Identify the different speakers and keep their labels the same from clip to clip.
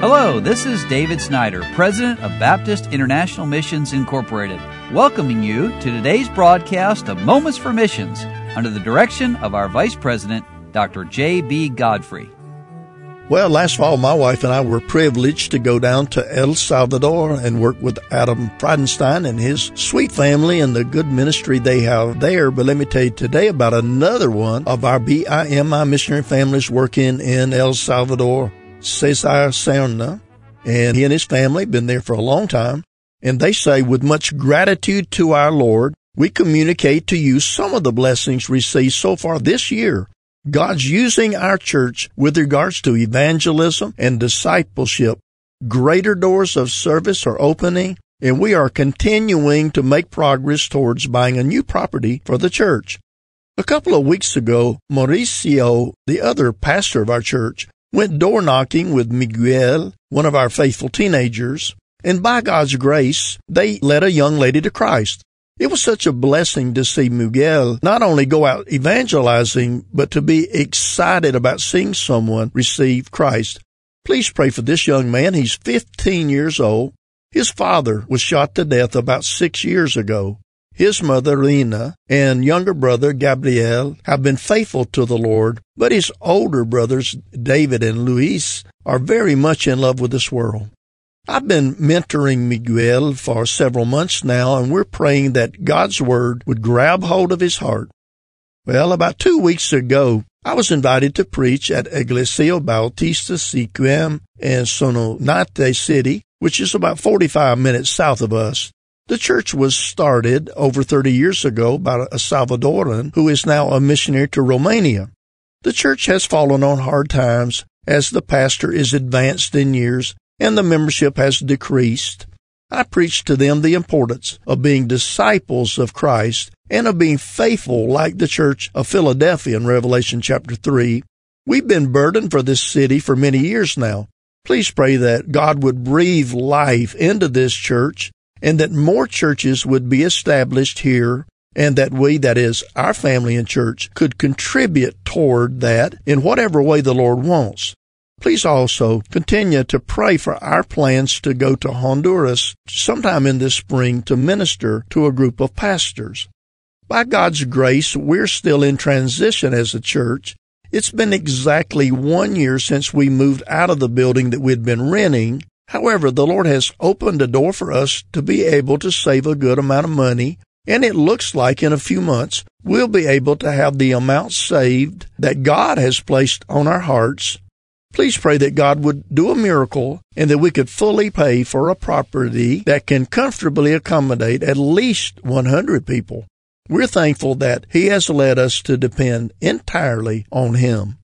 Speaker 1: Hello, this is David Snyder, President of Baptist International Missions Incorporated, welcoming you to today's broadcast of Moments for Missions under the direction of our Vice President, Dr. J.B. Godfrey.
Speaker 2: Well, last fall, my wife and I were privileged to go down to El Salvador and work with Adam Friedenstein and his sweet family and the good ministry they have there. But let me tell you today about another one of our BIMI missionary families working in El Salvador. Cesar Serna, and he and his family been there for a long time. And they say, with much gratitude to our Lord, we communicate to you some of the blessings received so far this year. God's using our church with regards to evangelism and discipleship. Greater doors of service are opening, and we are continuing to make progress towards buying a new property for the church. A couple of weeks ago, Mauricio, the other pastor of our church, went door knocking with Miguel, one of our faithful teenagers, and by God's grace, they led a young lady to Christ. It was such a blessing to see Miguel not only go out evangelizing, but to be excited about seeing someone receive Christ. Please pray for this young man. He's 15 years old. His father was shot to death about six years ago. His mother, Lena, and younger brother, Gabriel, have been faithful to the Lord, but his older brothers, David and Luis, are very much in love with this world. I've been mentoring Miguel for several months now, and we're praying that God's Word would grab hold of his heart. Well, about two weeks ago, I was invited to preach at Iglesia Bautista Sequim in Sonsonate City, which is about 45 minutes south of us. The church was started over 30 years ago by a Salvadoran who is now a missionary to Romania. The church has fallen on hard times as the pastor is advanced in years and the membership has decreased. I preached to them the importance of being disciples of Christ and of being faithful like the church of Philadelphia in Revelation chapter 3. We've been burdened for this city for many years now. Please pray that God would breathe life into this church and that more churches would be established here and that we, that is, our family and church, could contribute toward that in whatever way the Lord wants. Please also continue to pray for our plans to go to Honduras sometime in this spring to minister to a group of pastors. By God's grace, we're still in transition as a church. It's been exactly one year since we moved out of the building that we'd been renting However, the Lord has opened a door for us to be able to save a good amount of money, and it looks like in a few months we'll be able to have the amount saved that God has placed on our hearts. Please pray that God would do a miracle and that we could fully pay for a property that can comfortably accommodate at least 100 people. We're thankful that He has led us to depend entirely on Him.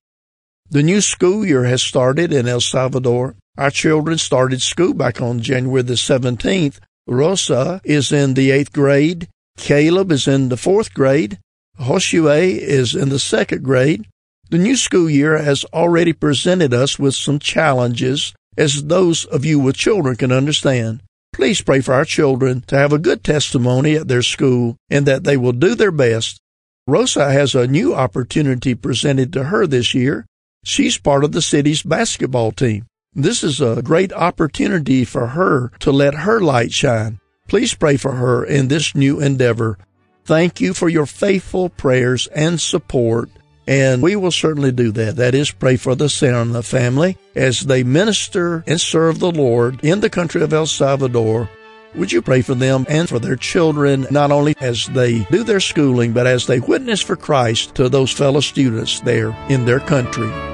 Speaker 2: The new school year has started in El Salvador our children started school back on January the 17th. Rosa is in the eighth grade. Caleb is in the fourth grade. Josue is in the second grade. The new school year has already presented us with some challenges, as those of you with children can understand. Please pray for our children to have a good testimony at their school and that they will do their best. Rosa has a new opportunity presented to her this year. She's part of the city's basketball team. This is a great opportunity for her to let her light shine. Please pray for her in this new endeavor. Thank you for your faithful prayers and support. And we will certainly do that. That is, pray for the Serna family as they minister and serve the Lord in the country of El Salvador. Would you pray for them and for their children, not only as they do their schooling, but as they witness for Christ to those fellow students there in their country?